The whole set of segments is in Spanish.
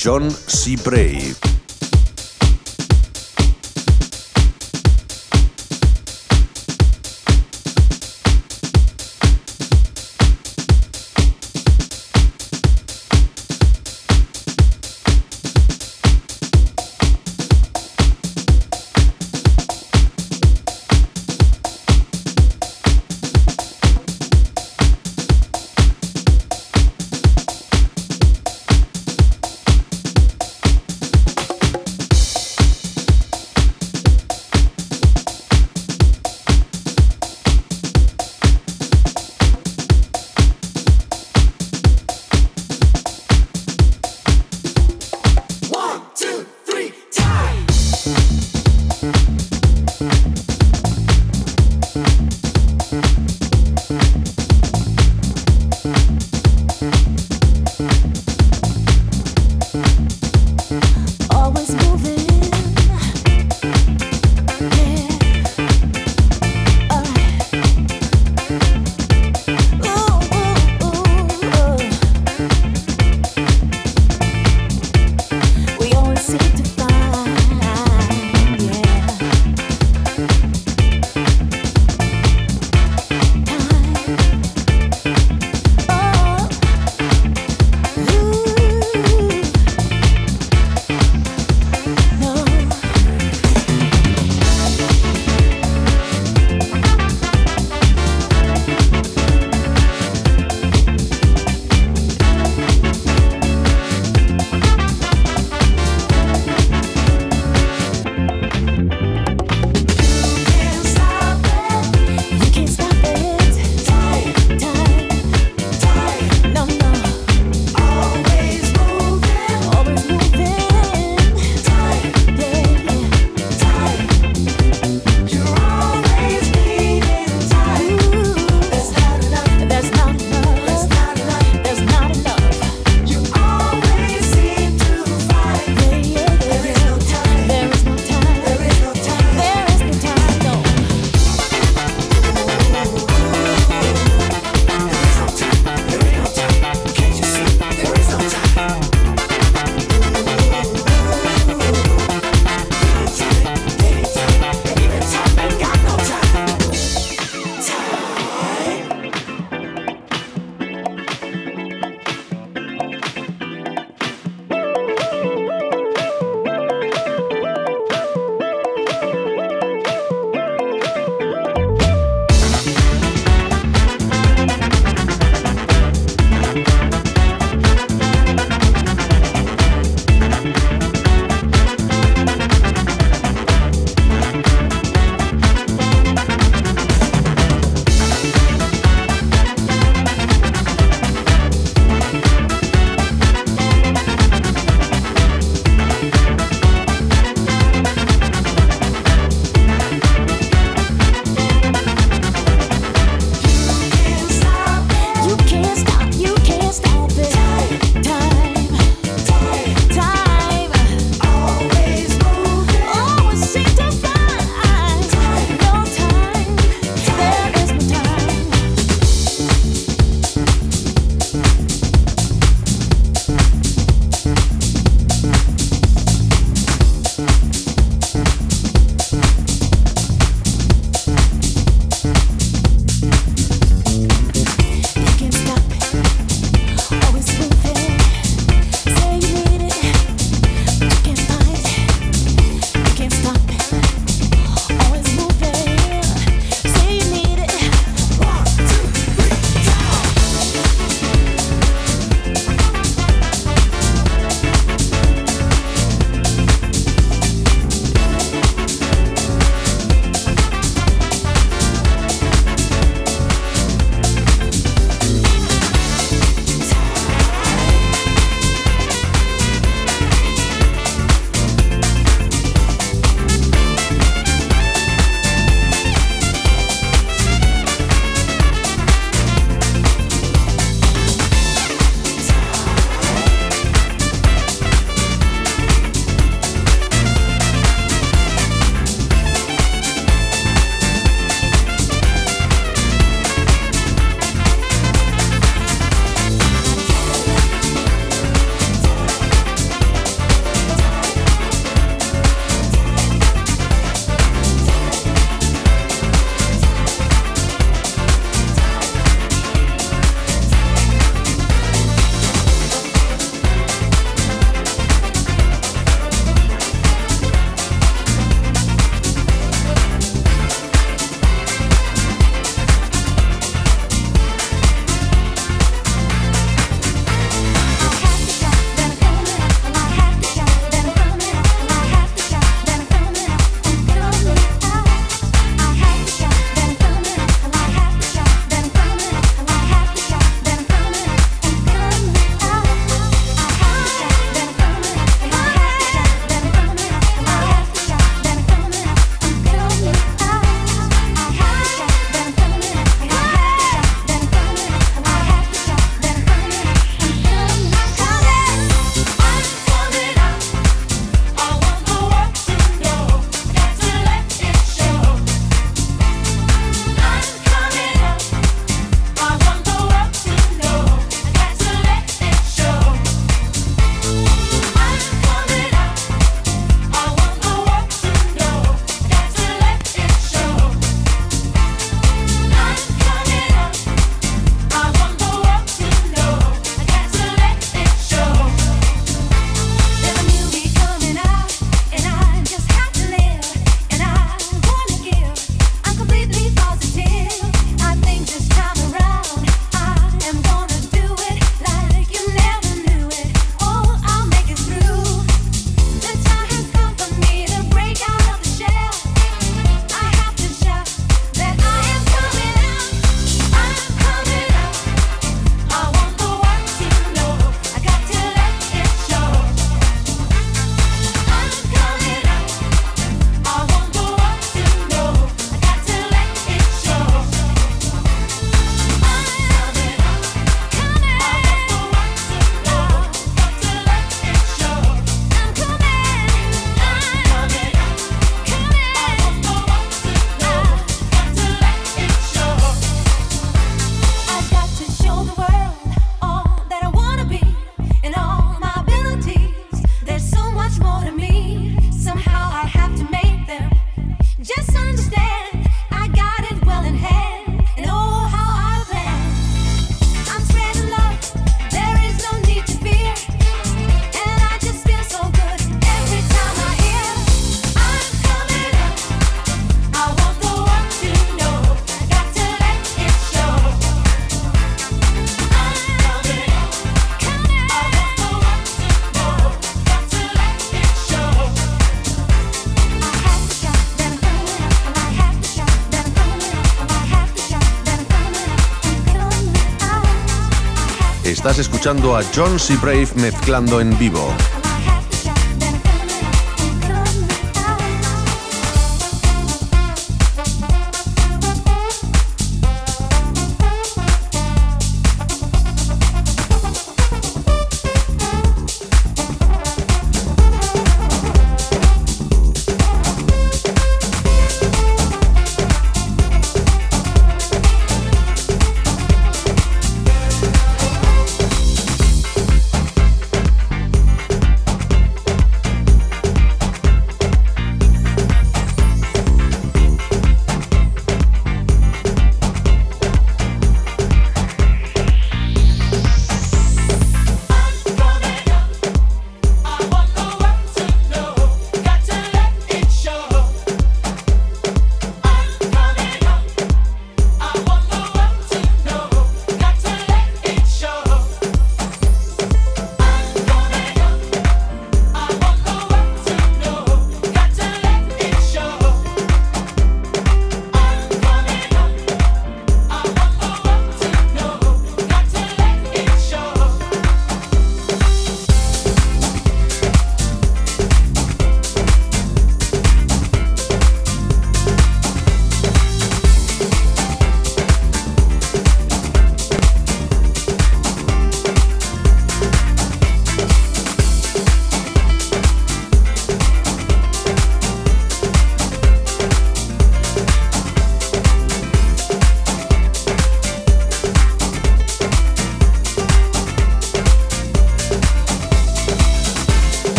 John C. Bray. Estás escuchando a John C. Brave mezclando en vivo.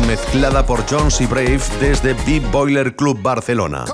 Mezclada por Jones y Brave desde Deep Boiler Club Barcelona.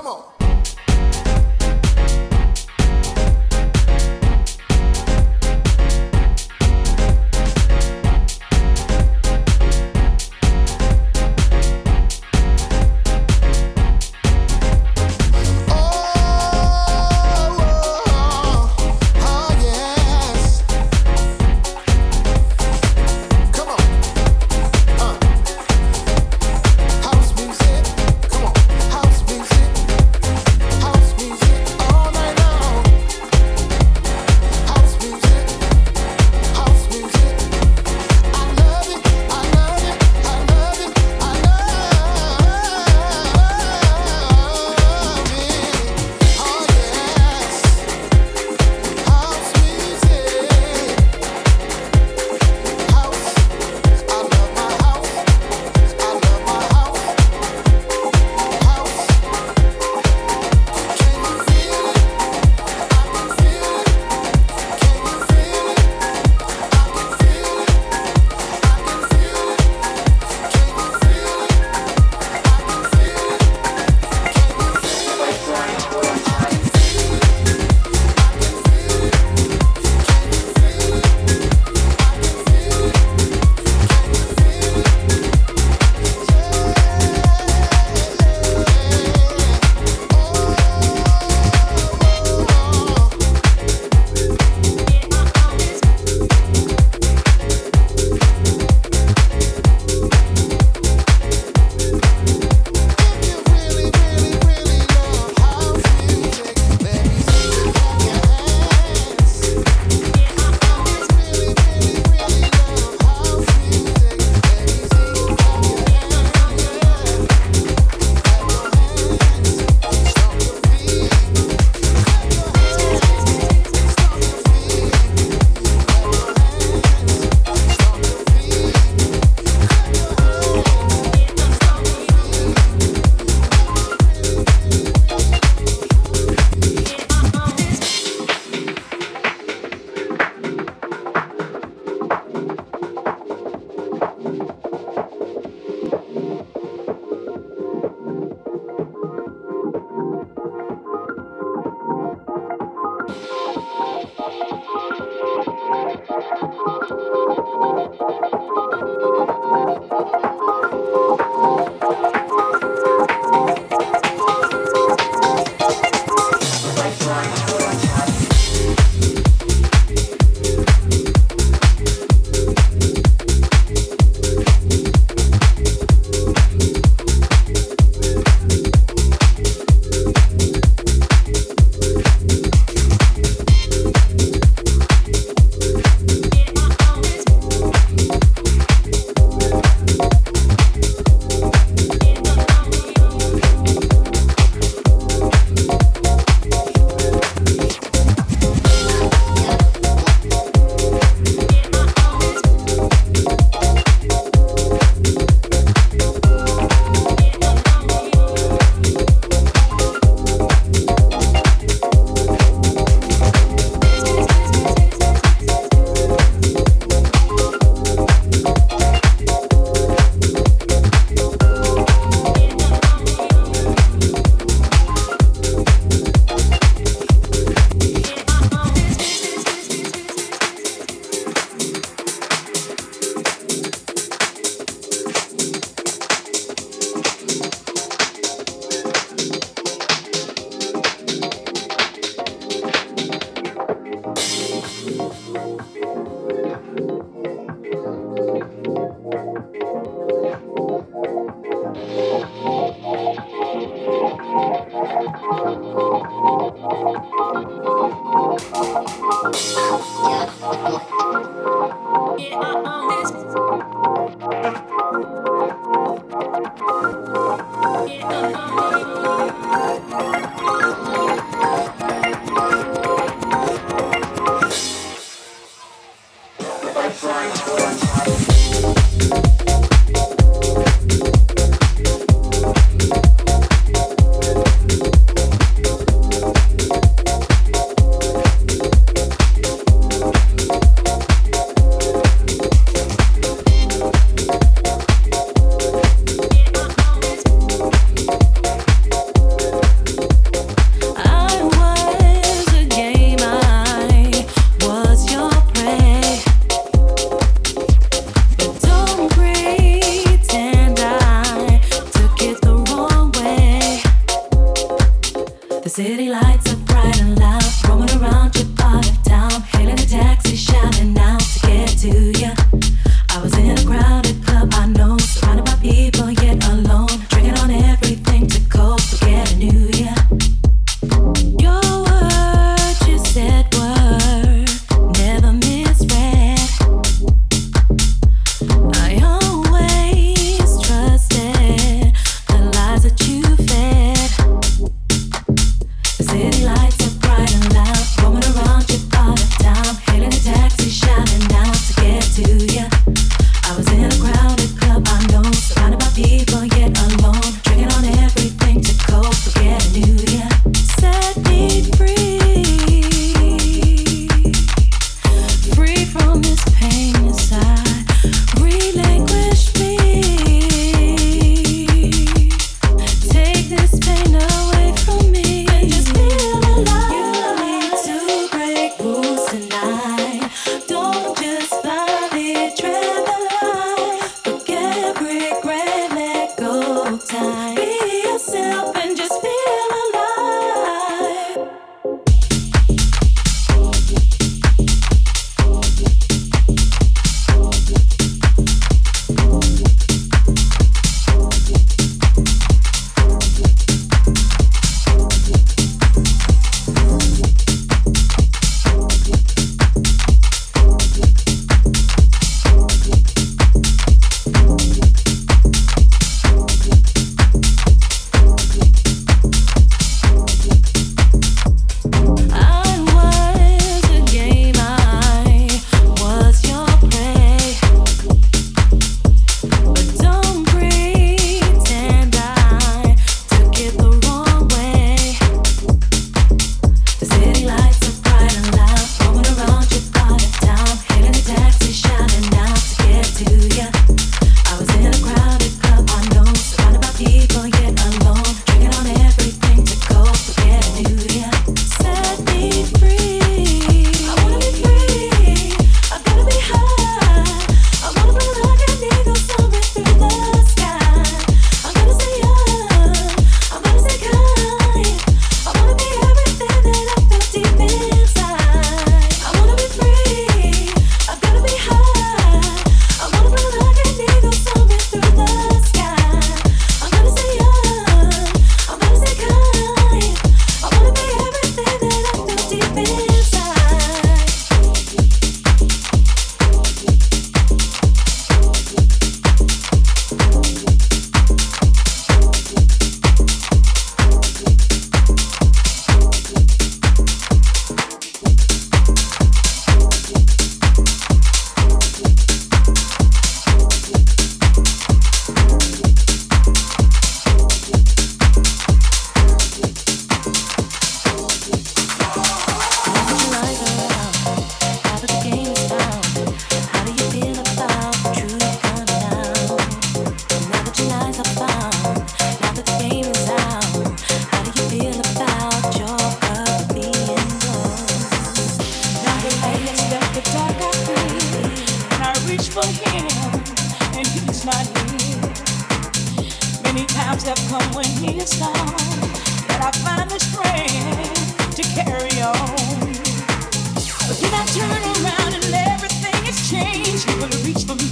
She's gonna reach for me.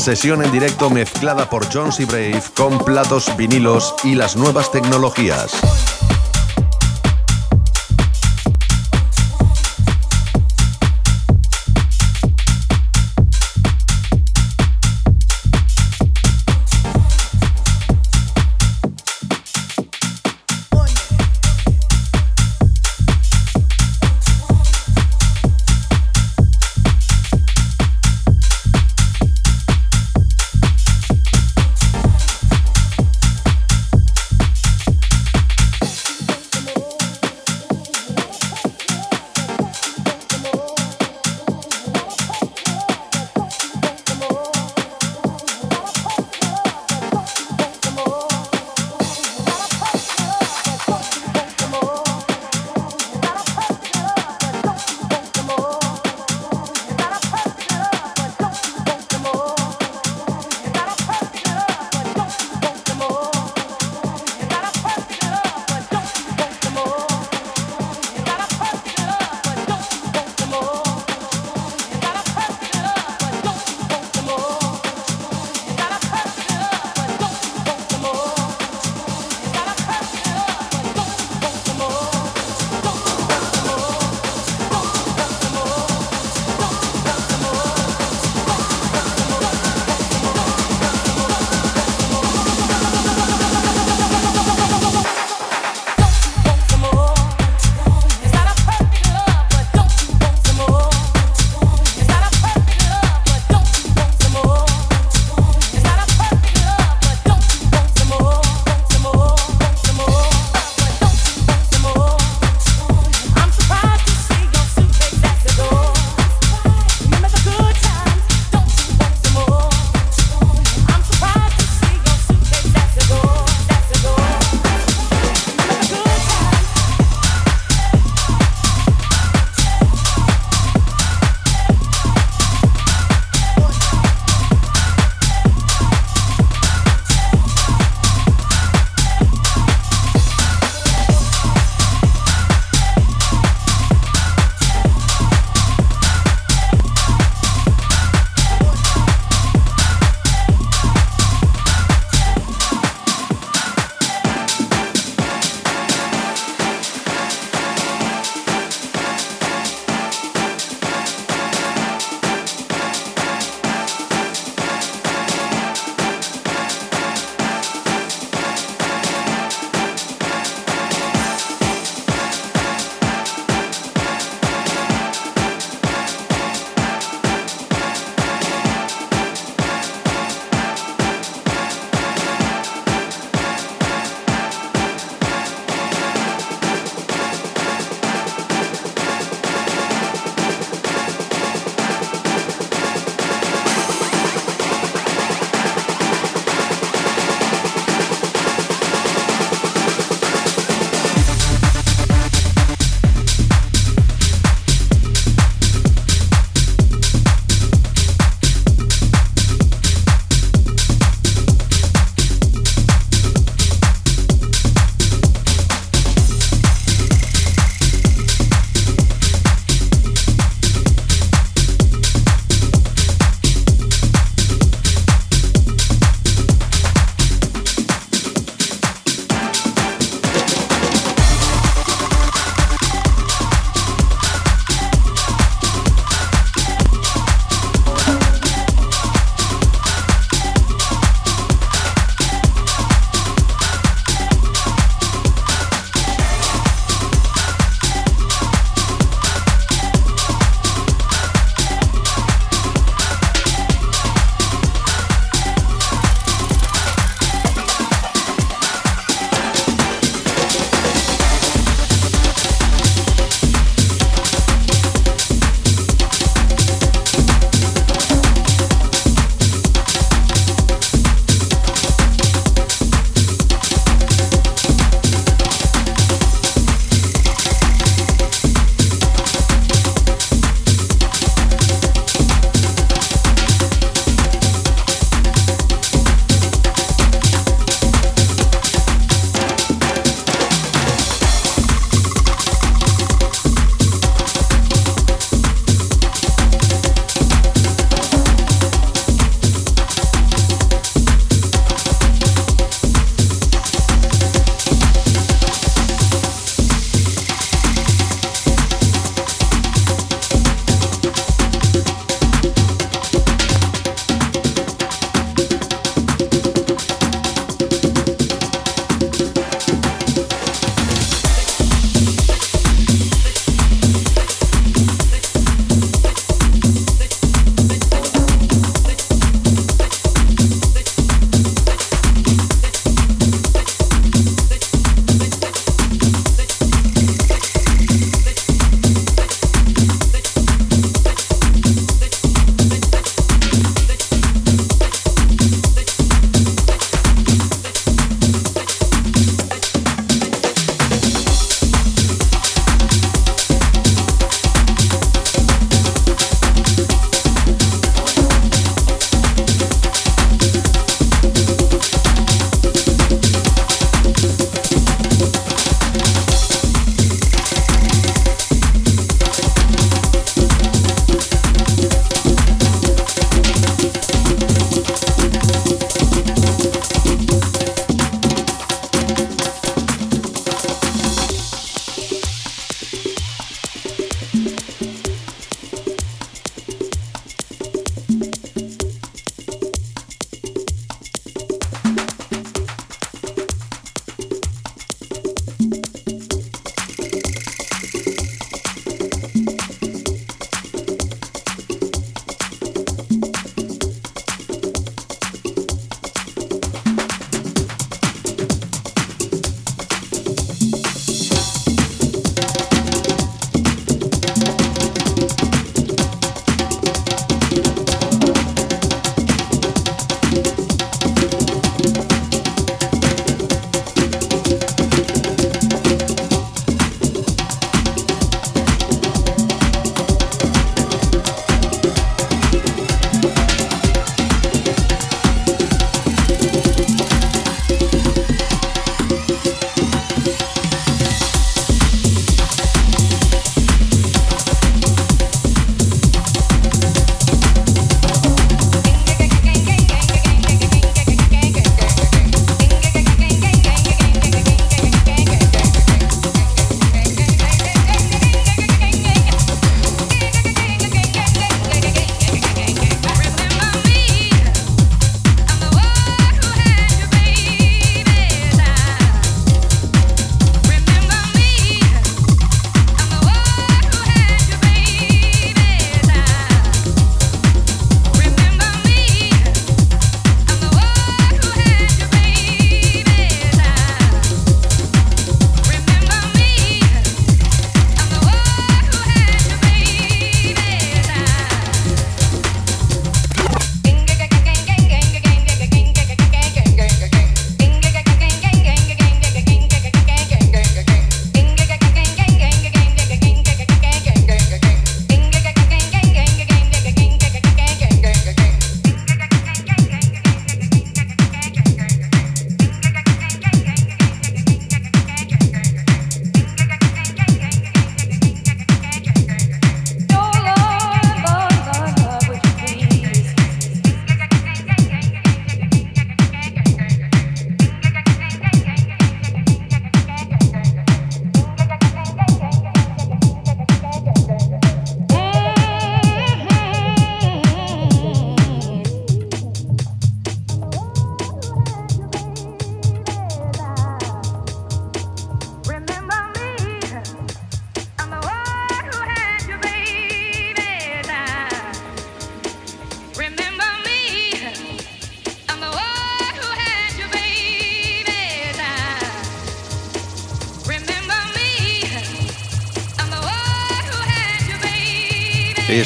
Sesión en directo mezclada por Jones y Brave con platos, vinilos y las nuevas tecnologías.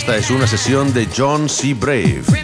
Esta es una sesión de John C. Brave.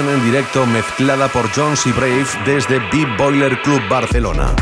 En directo mezclada por Jones y Brave desde Big Boiler Club Barcelona.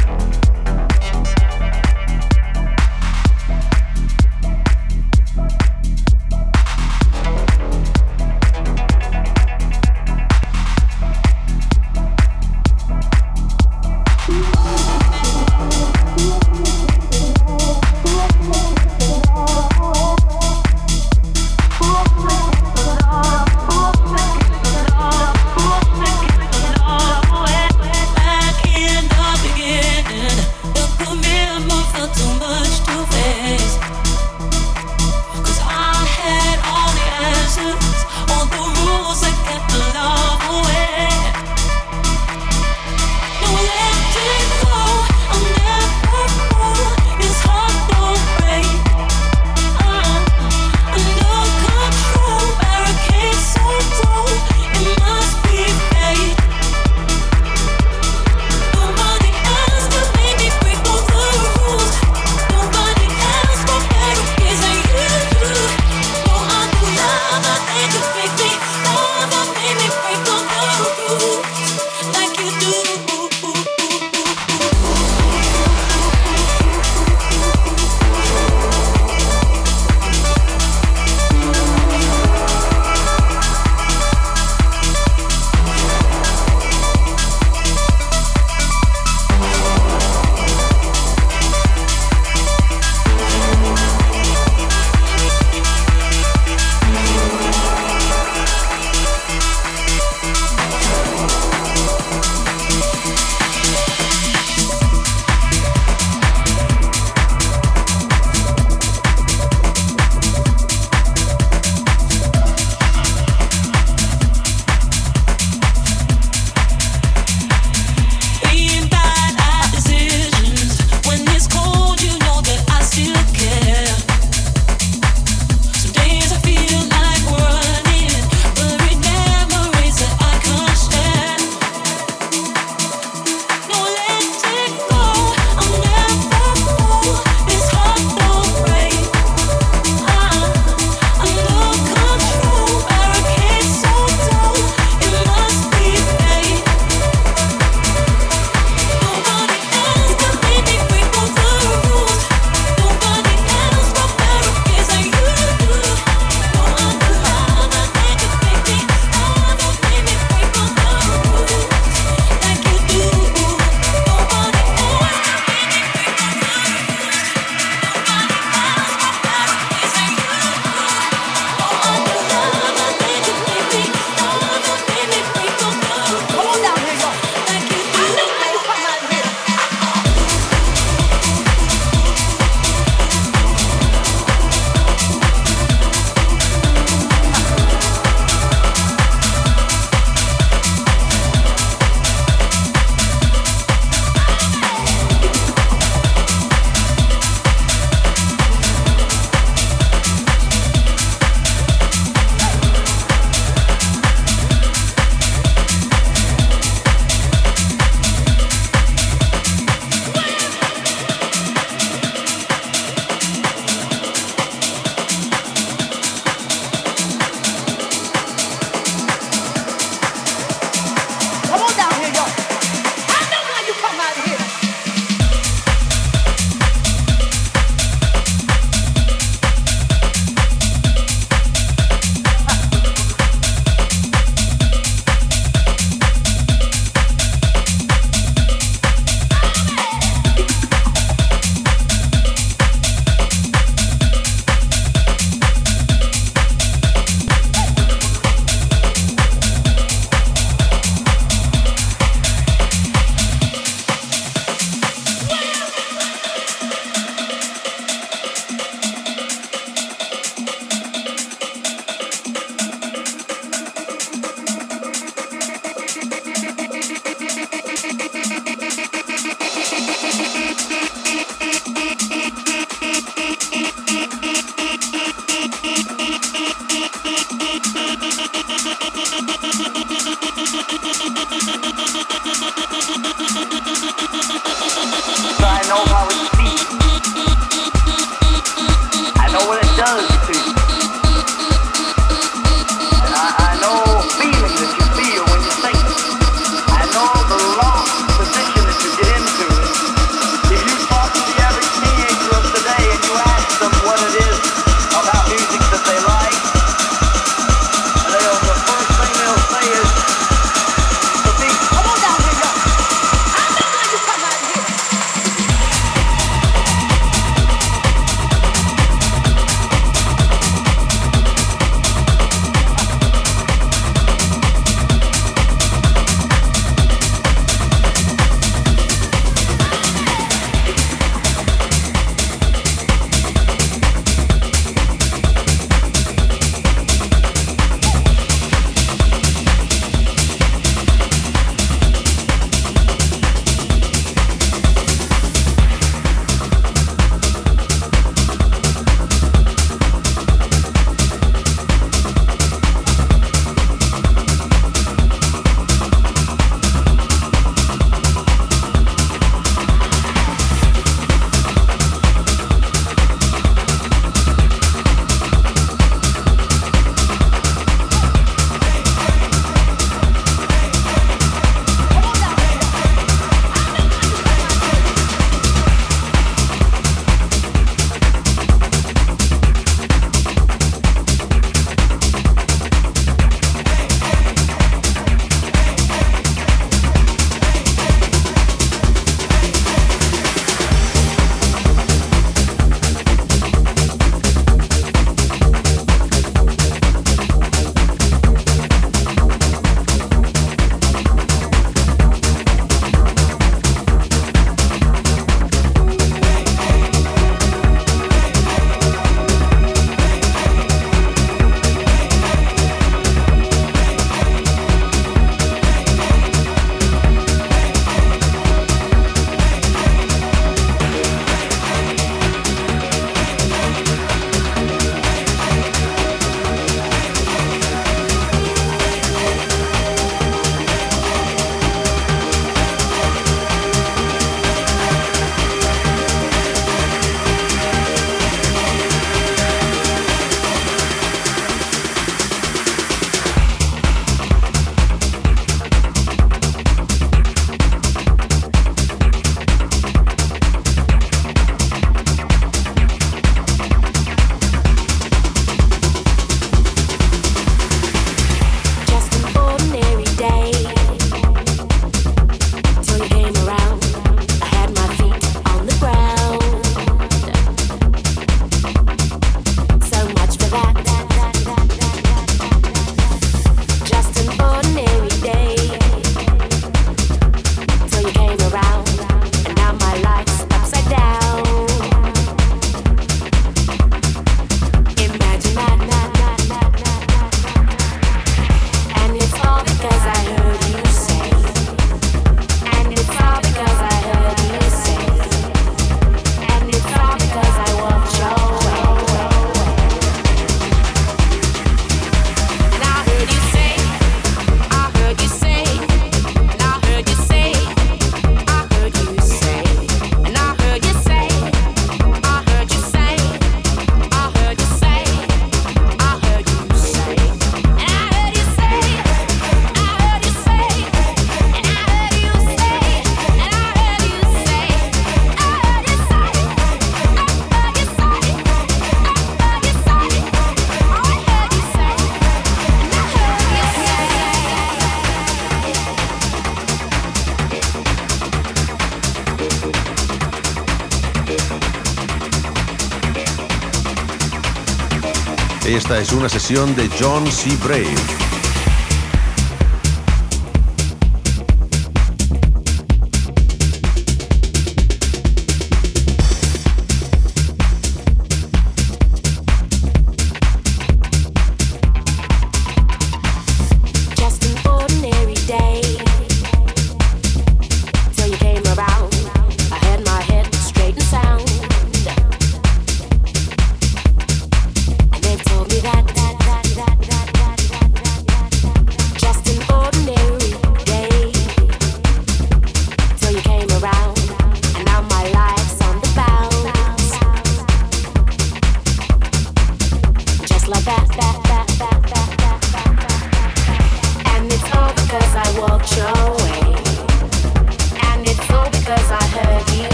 Una sesión de John C. Brave.